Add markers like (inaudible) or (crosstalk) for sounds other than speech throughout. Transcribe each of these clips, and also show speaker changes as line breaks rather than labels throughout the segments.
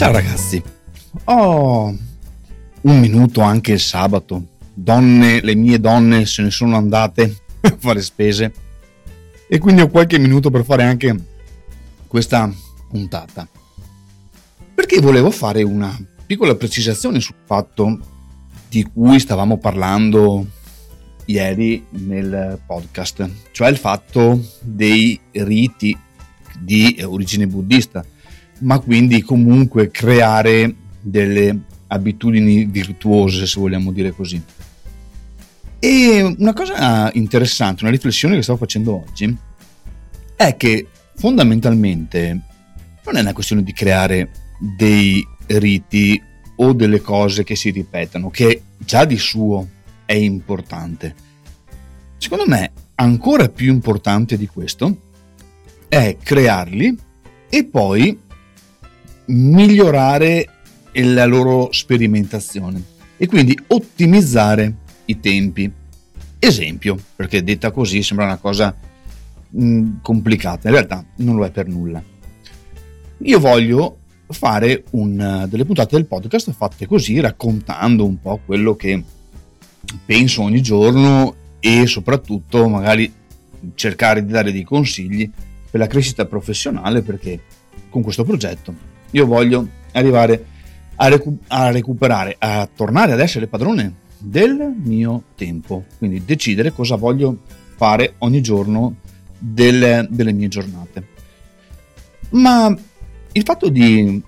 Ciao ragazzi, ho un minuto anche il sabato. Donne, le mie donne se ne sono andate (laughs) a fare spese e quindi ho qualche minuto per fare anche questa puntata. Perché volevo fare una piccola precisazione sul fatto di cui stavamo parlando ieri nel podcast, cioè il fatto dei riti di origine buddista, ma quindi comunque creare delle abitudini virtuose, se vogliamo dire così. E una cosa interessante, una riflessione che stavo facendo oggi, è che fondamentalmente non è una questione di creare dei riti o delle cose che si ripetano, che già di suo è importante. Secondo me, ancora più importante di questo è crearli e poi migliorare la loro sperimentazione e quindi ottimizzare i tempi. Esempio, perché detta così sembra una cosa mh, mm, complicata, in realtà non lo è per nulla. Io voglio fare un, delle puntate del podcast fatte così, raccontando un po' quello che penso ogni giorno e soprattutto magari cercare di dare dei consigli per la crescita professionale perché con questo progetto io voglio arrivare a, recu- a recuperare, a tornare ad essere padrone del mio tempo, quindi decidere cosa voglio fare ogni giorno delle, delle mie giornate. Ma il fatto di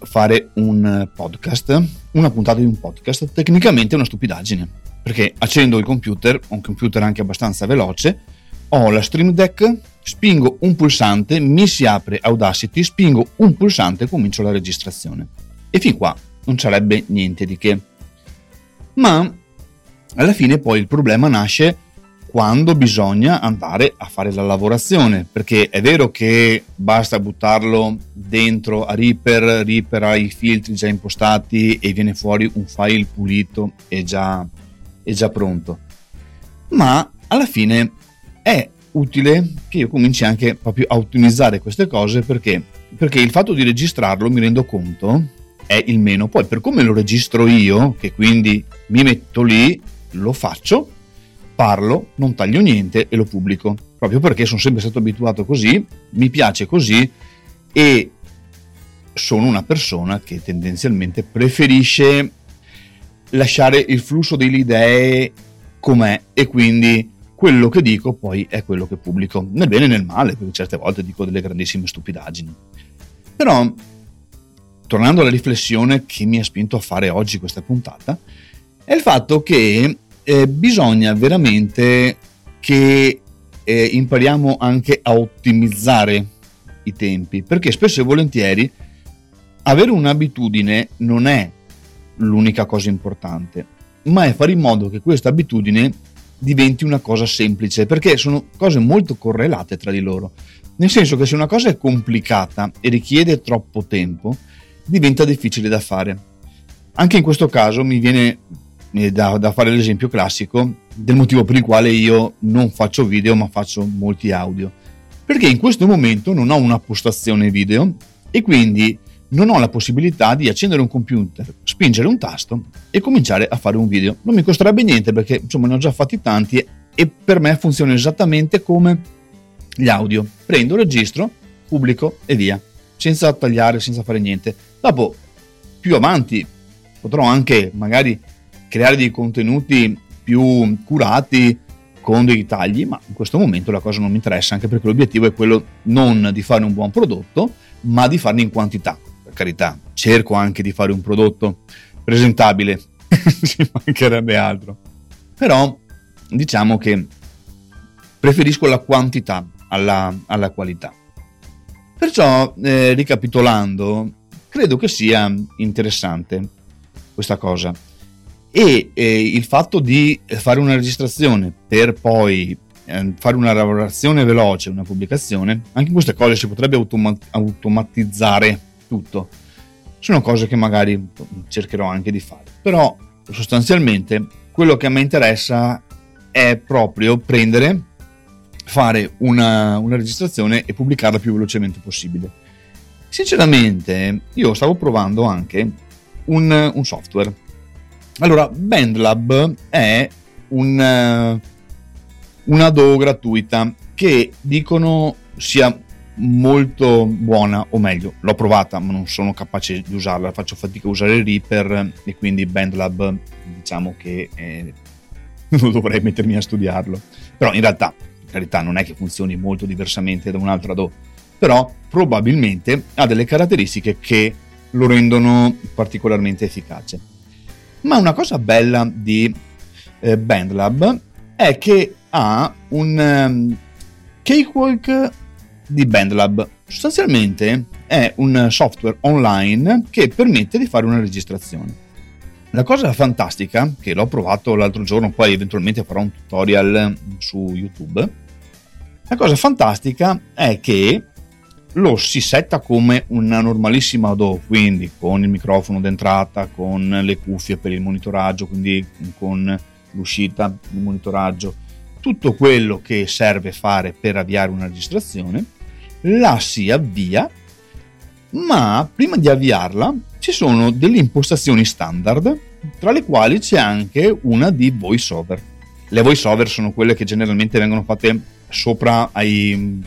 fare un podcast, una puntata di un podcast, tecnicamente è una stupidaggine, perché accendo il computer, un computer anche abbastanza veloce, ho la Stream Deck, spingo un pulsante, mi si apre Audacity, spingo un pulsante e comincio la registrazione. E fin qua non sarebbe niente di che. Ma alla fine poi il problema nasce quando bisogna andare a fare la lavorazione, perché è vero che basta buttarlo dentro a Reaper, Reaper ha i filtri già impostati e viene fuori un file pulito e già, già pronto. Ma alla fine è utile che io cominci anche proprio a ottimizzare queste cose perché, perché il fatto di registrarlo mi rendo conto è il meno. Poi per come lo registro io, che quindi mi metto lì, lo faccio, parlo, non taglio niente e lo pubblico. Proprio perché sono sempre stato abituato così, mi piace così e sono una persona che tendenzialmente preferisce lasciare il flusso delle idee com'è e quindi quello che dico poi è quello che pubblico, nel bene e nel male, perché certe volte dico delle grandissime stupidaggini. Però, tornando alla riflessione che mi ha spinto a fare oggi questa puntata, è il fatto che eh, bisogna veramente che eh, impariamo anche a ottimizzare i tempi, perché spesso e volentieri avere un'abitudine non è l'unica cosa importante, ma è fare in modo che questa abitudine diventi una cosa semplice, perché sono cose molto correlate tra di loro. Nel senso che se una cosa è complicata e richiede troppo tempo, diventa difficile da fare. Anche in questo caso mi viene eh, da, da, fare l'esempio classico del motivo per il quale io non faccio video ma faccio molti audio. Perché in questo momento non ho una postazione video e quindi non ho la possibilità di accendere un computer, spingere un tasto e cominciare a fare un video. Non mi costerebbe niente perché insomma ne ho già fatti tanti e per me funziona esattamente come gli audio. Prendo, registro, pubblico e via, senza tagliare, senza fare niente. Dopo, più avanti, potrò anche magari creare dei contenuti più curati con dei tagli, ma in questo momento la cosa non mi interessa anche perché l'obiettivo è quello non di fare un buon prodotto, ma di farne in quantità carità, cerco anche di fare un prodotto presentabile, (laughs) ci mancherebbe altro. Però diciamo che preferisco la quantità alla, alla qualità. Perciò, eh, ricapitolando, credo che sia interessante questa cosa. E eh, il fatto di fare una registrazione per poi eh, fare una lavorazione veloce, una pubblicazione, anche in queste cose si potrebbe automat- automatizzare tutto. Sono cose che magari cercherò anche di fare, però sostanzialmente quello che me interessa è proprio prendere, fare una, una registrazione e pubblicarla più velocemente possibile. Sinceramente, io stavo provando anche un, un software. Allora, BandLab è un, una DO gratuita che dicono sia molto buona, o meglio, l'ho provata ma non sono capace di usarla, faccio fatica a usare Reaper e quindi BandLab diciamo che eh, (laughs) non dovrei mettermi a studiarlo. Però in realtà, in realtà non è che funzioni molto diversamente da un'altra DO, però probabilmente ha delle caratteristiche che lo rendono particolarmente efficace. Ma una cosa bella di eh, BandLab è che ha un um, cakewalk di BandLab. Sostanzialmente è un software online che permette di fare una registrazione. La cosa fantastica, che l'ho provato l'altro giorno, poi eventualmente farò un tutorial su YouTube, la cosa fantastica è che lo si setta come una normalissima DAW, quindi con il microfono d'entrata, con le cuffie per il monitoraggio, quindi con l'uscita, il monitoraggio, tutto quello che serve fare per avviare una registrazione, la si avvia, ma prima di avviarla ci sono delle impostazioni standard, tra le quali c'è anche una di voiceover. Le voiceover sono quelle che generalmente vengono fatte sopra ai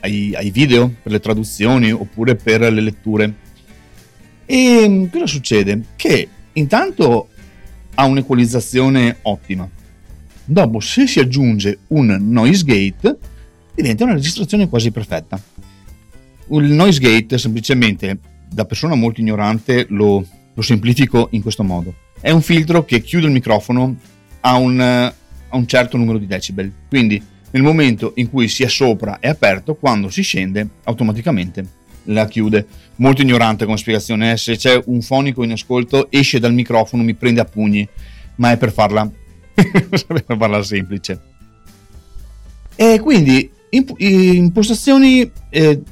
ai, ai video, per le traduzioni oppure per le letture. E cosa succede? Che intanto ha un'equalizzazione ottima. Dopo, se si aggiunge un noise gate, diventa una registrazione quasi perfetta. Il noise gate, semplicemente, da persona molto ignorante, lo, lo semplifico in questo modo. È un filtro che chiude il microfono a un, a un certo numero di decibel. Quindi, nel momento in cui si è sopra è aperto, quando si scende automaticamente la chiude. Molto ignorante come spiegazione, eh? se c'è un fonico in ascolto esce dal microfono, mi prende a pugni, ma è per farla, (laughs) per farla semplice. E quindi impostazioni eh,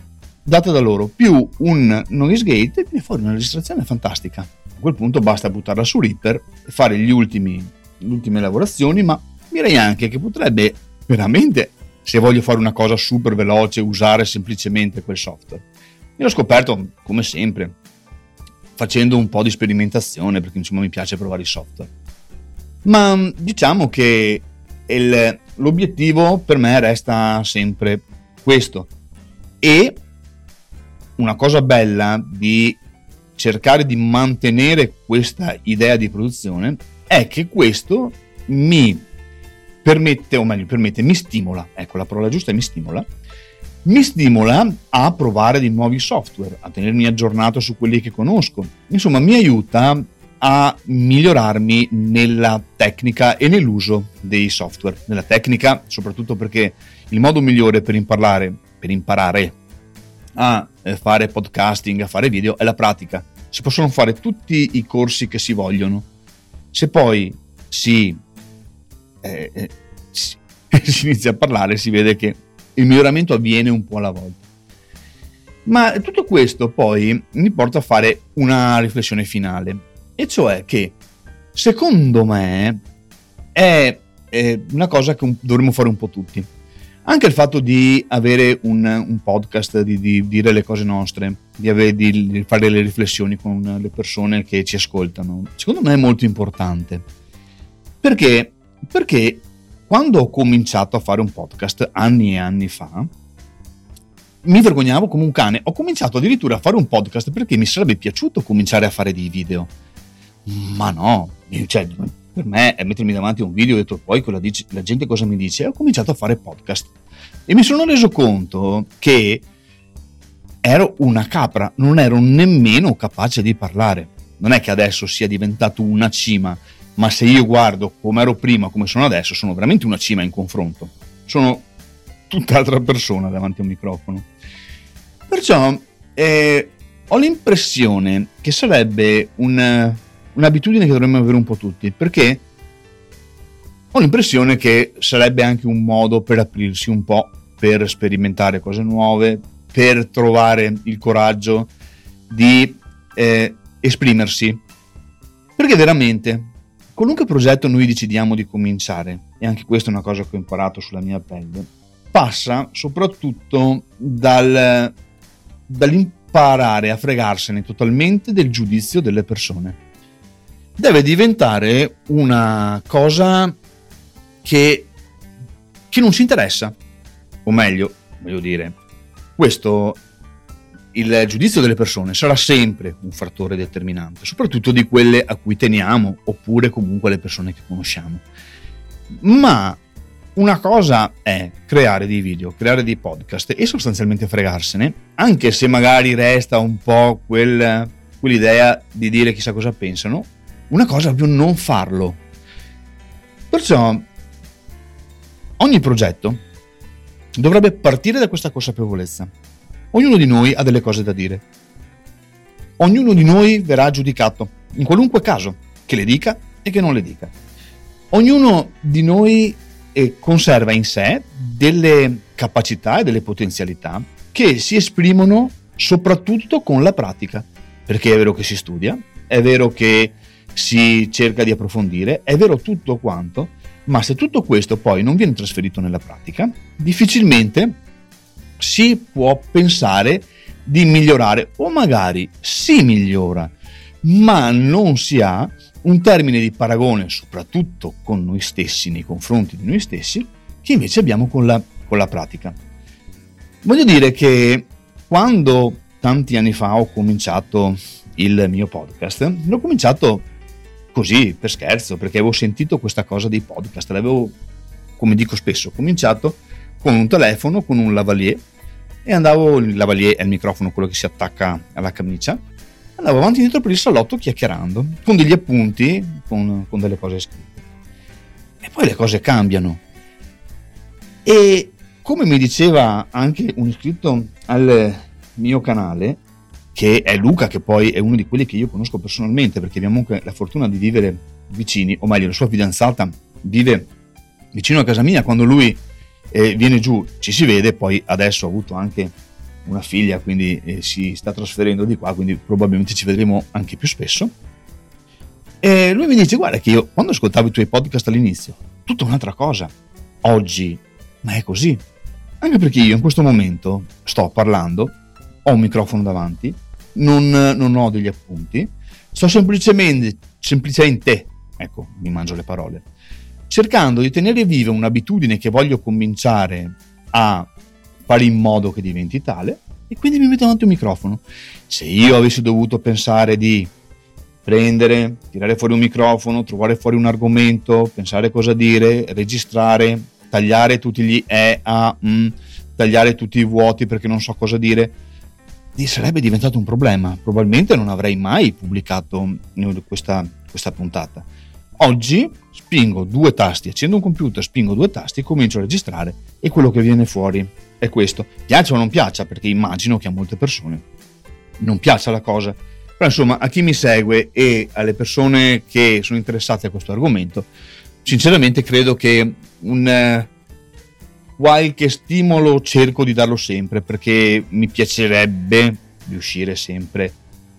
date da loro più un noise gate e viene fuori una registrazione fantastica. A quel punto basta buttarla su Reaper, fare gli ultimi, le ultime lavorazioni, ma direi anche che potrebbe veramente se voglio fare una cosa super veloce usare semplicemente quel software. Io l'ho scoperto come sempre facendo un po' di sperimentazione perché insomma mi piace provare i software. Ma diciamo che il, l'obiettivo per me resta sempre questo. E una cosa bella di cercare di mantenere questa idea di produzione è che questo mi permette, o meglio, permette, mi stimola, ecco la parola giusta è mi stimola, mi stimola a provare dei nuovi software, a tenermi aggiornato su quelli che conosco. Insomma, mi aiuta a migliorarmi nella tecnica e nell'uso dei software. Nella tecnica, soprattutto perché il modo migliore per imparare, per imparare a eh, fare podcasting, a fare video, è la pratica. Si possono fare tutti i corsi che si vogliono. Se poi si eh, eh si (laughs) inizia a parlare si vede che il miglioramento avviene un po' alla volta. Ma tutto questo poi mi porta a fare una riflessione finale, e cioè che secondo me è, è una cosa che dovremmo fare un po' tutti. Anche il fatto di avere un, un podcast, di, di, dire le cose nostre, di, avere, di fare le riflessioni con le persone che ci ascoltano, secondo me è molto importante. Perché perché quando ho cominciato a fare un podcast anni e anni fa, mi vergognavo come un cane. Ho cominciato addirittura a fare un podcast perché mi sarebbe piaciuto cominciare a fare dei video. Ma no, cioè, per me è mettermi davanti a un video e detto poi la, dice, la gente cosa mi dice. E ho cominciato a fare podcast. E mi sono reso conto che ero una capra, non ero nemmeno capace di parlare. Non è che adesso sia diventato una cima ma se io guardo come ero prima, come sono adesso, sono veramente una cima in confronto. Sono tutt'altra persona davanti a un microfono. Perciò eh, ho l'impressione che sarebbe un, un'abitudine che dovremmo avere un po' tutti, perché ho l'impressione che sarebbe anche un modo per aprirsi un po', per sperimentare cose nuove, per trovare il coraggio di eh, esprimersi. Perché veramente Qualunque progetto noi decidiamo di cominciare, e anche questa è una cosa che ho imparato sulla mia pelle, passa soprattutto dal, dall'imparare imparare a fregarsene totalmente del giudizio delle persone. Deve diventare una cosa che, che non ci interessa. O meglio, voglio dire, questo il giudizio delle persone sarà sempre un fattore determinante, soprattutto di quelle a cui teniamo oppure comunque le persone che conosciamo. Ma una cosa è creare dei video, creare dei podcast e sostanzialmente fregarsene, anche se magari resta un po' quel, quell'idea di dire chissà cosa pensano, una cosa è proprio non farlo. Perciò ogni progetto dovrebbe partire da questa consapevolezza Ognuno di noi ha delle cose da dire. Ognuno di noi verrà giudicato, in qualunque caso, che le dica e che non le dica. Ognuno di noi eh, conserva in sé delle capacità e delle potenzialità che si esprimono soprattutto con la pratica, perché è vero che si studia, è vero che si cerca di approfondire, è vero tutto quanto, ma se tutto questo poi non viene trasferito nella pratica, difficilmente si può pensare di migliorare o magari si migliora, ma non si ha un termine di paragone, soprattutto con noi stessi, nei confronti di noi stessi, che invece abbiamo con la, con la pratica. Voglio dire che quando tanti anni fa ho cominciato il mio podcast, l'ho cominciato così per scherzo, perché avevo sentito questa cosa dei podcast, l'avevo, come dico spesso, cominciato con un telefono, con un lavalier e andavo, il lavalier è il microfono, quello che si attacca alla camicia, andavo avanti e indietro per il salotto chiacchierando, con degli appunti, con, con delle cose scritte. E poi le cose cambiano. E come mi diceva anche un iscritto al mio canale, che è Luca, che poi è uno di quelli che io conosco personalmente, perché abbiamo anche la fortuna di vivere vicini, o meglio, la sua fidanzata vive vicino a casa mia, quando lui eh, viene giù, ci si vede, poi adesso ha avuto anche una figlia, quindi eh, si sta trasferendo di qua, quindi probabilmente ci vedremo anche più spesso. E lui mi dice, guarda che io quando ascoltavo i tuoi podcast all'inizio, tutta un'altra cosa, oggi, ma è così. Anche perché io in questo momento sto parlando, ho un microfono davanti, non, non ho degli appunti, sto semplicemente, semplicemente, ecco, mi mangio le parole, cercando di tenere viva un'abitudine che voglio cominciare a fare in modo che diventi tale e quindi mi metto davanti un microfono. Se io avessi dovuto pensare di prendere, tirare fuori un microfono, trovare fuori un argomento, pensare cosa dire, registrare, tagliare tutti gli e, a, mm, tagliare tutti i vuoti perché non so cosa dire, sarebbe diventato un problema. Probabilmente non avrei mai pubblicato questa, questa puntata. Oggi spingo due tasti, accendo un computer, spingo due tasti, comincio a registrare e quello che viene fuori è questo. Piaccia o non piaccia, perché immagino che a molte persone non piaccia la cosa. Però insomma, a chi mi segue e alle persone che sono interessate a questo argomento, sinceramente credo che un eh, qualche stimolo cerco di darlo sempre, perché mi piacerebbe riuscire sempre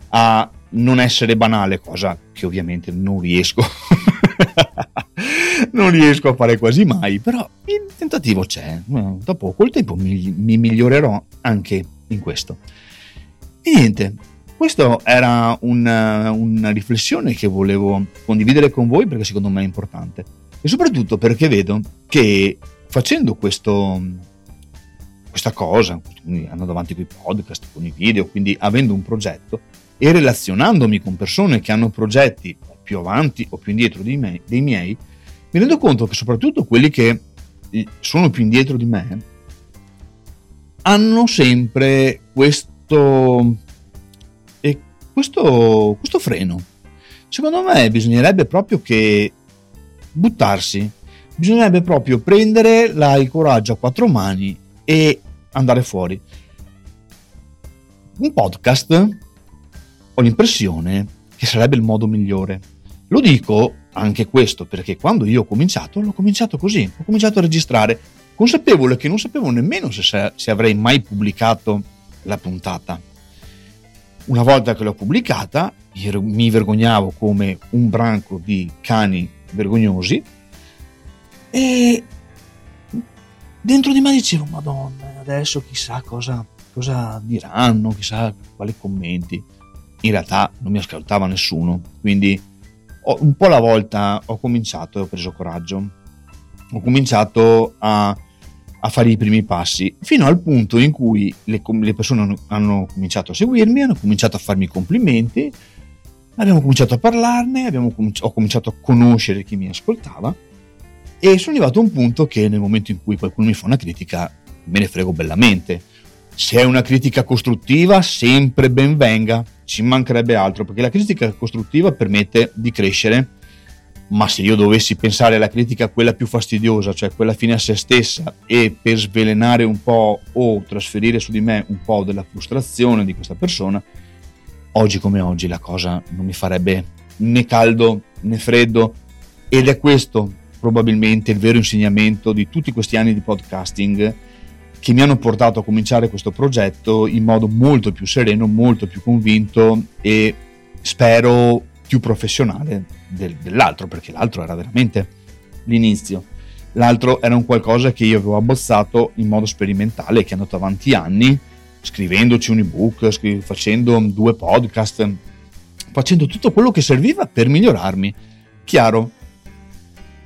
a non essere banale, cosa che ovviamente non riesco. (laughs) non riesco a fare quasi mai, però il tentativo c'è. Dopo col tempo mi, mi migliorerò anche in questo. E niente, questa era una, una, riflessione che volevo condividere con voi perché secondo me è importante. E soprattutto perché vedo che facendo questo, questa cosa, andando avanti con i podcast, con i video, quindi avendo un progetto, e relazionandomi con persone che hanno progetti più avanti o più indietro dei miei, dei miei mi rendo conto che soprattutto quelli che sono più indietro di me hanno sempre questo, eh, questo, questo freno. Secondo me bisognerebbe proprio che buttarsi, bisognerebbe proprio prendere la, il coraggio a quattro mani e andare fuori. Un podcast ho l'impressione che sarebbe il modo migliore. Lo dico anche questo perché quando io ho cominciato, l'ho cominciato così, ho cominciato a registrare, consapevole che non sapevo nemmeno se, se avrei mai pubblicato la puntata. Una volta che l'ho pubblicata, mi vergognavo come un branco di cani vergognosi e dentro di me dicevo, madonna, adesso chissà cosa, cosa diranno, chissà quali commenti. In realtà non mi ascoltava nessuno, quindi ho, un po' alla volta ho cominciato e ho preso coraggio. Ho cominciato a, a, fare i primi passi, fino al punto in cui le, le persone hanno, hanno, cominciato a seguirmi, hanno cominciato a farmi complimenti, abbiamo cominciato a parlarne, cominci- ho cominciato a conoscere chi mi ascoltava e sono arrivato a un punto che nel momento in cui qualcuno mi fa una critica me ne frego bellamente. Se è una critica costruttiva, sempre ben venga, ci mancherebbe altro, perché la critica costruttiva permette di crescere, ma se io dovessi pensare alla critica quella più fastidiosa, cioè quella fine a se stessa, e per svelenare un po' o trasferire su di me un po' della frustrazione di questa persona, oggi come oggi la cosa non mi farebbe né caldo né freddo. Ed è questo probabilmente il vero insegnamento di tutti questi anni di podcasting che mi hanno portato a cominciare questo progetto in modo molto più sereno, molto più convinto e spero più professionale del, dell'altro, perché l'altro era veramente l'inizio. L'altro era un qualcosa che io avevo abbozzato in modo sperimentale, che è andato avanti anni, scrivendoci un ebook, scri- facendo due podcast, facendo tutto quello che serviva per migliorarmi. Chiaro,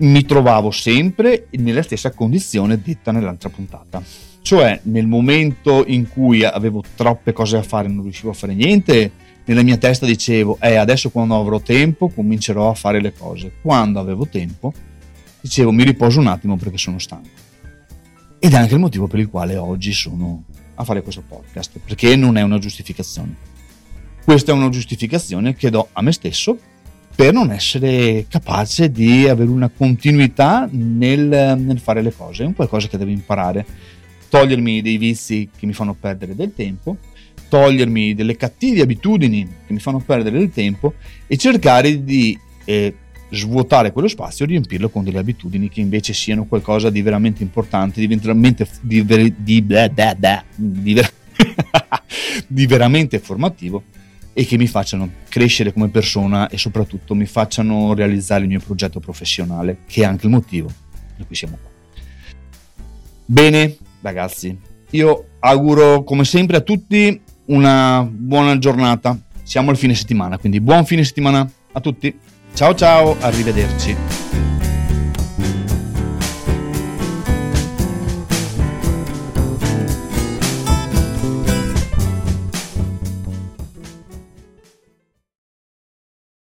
mi trovavo sempre nella stessa condizione detta nell'altra puntata cioè, nel momento in cui avevo troppe cose da fare e non riuscivo a fare niente, nella mia testa dicevo, eh, adesso quando avrò tempo comincerò a fare le cose. Quando avevo tempo, dicevo, mi riposo un attimo perché sono stanco. Ed è anche il motivo per il quale oggi sono a fare questo podcast, perché non è una giustificazione. Questa è una giustificazione che do a me stesso per non essere capace di avere una continuità nel, nel fare le cose. È un qualcosa che devo imparare togliermi dei vizi che mi fanno perdere del tempo, togliermi delle cattive abitudini che mi fanno perdere del tempo e cercare di eh, svuotare quello spazio e riempirlo con delle abitudini che invece siano qualcosa di veramente importante, di veramente, di, ver, di, blah, (laughs) blah, blah, di, ver, di veramente formativo e che mi facciano crescere come persona e soprattutto mi facciano realizzare il mio progetto professionale, che è anche il motivo per cui siamo qua. Bene, ragazzi, io auguro come sempre a tutti una buona giornata. Siamo al fine settimana, quindi buon fine settimana a tutti. Ciao ciao, arrivederci.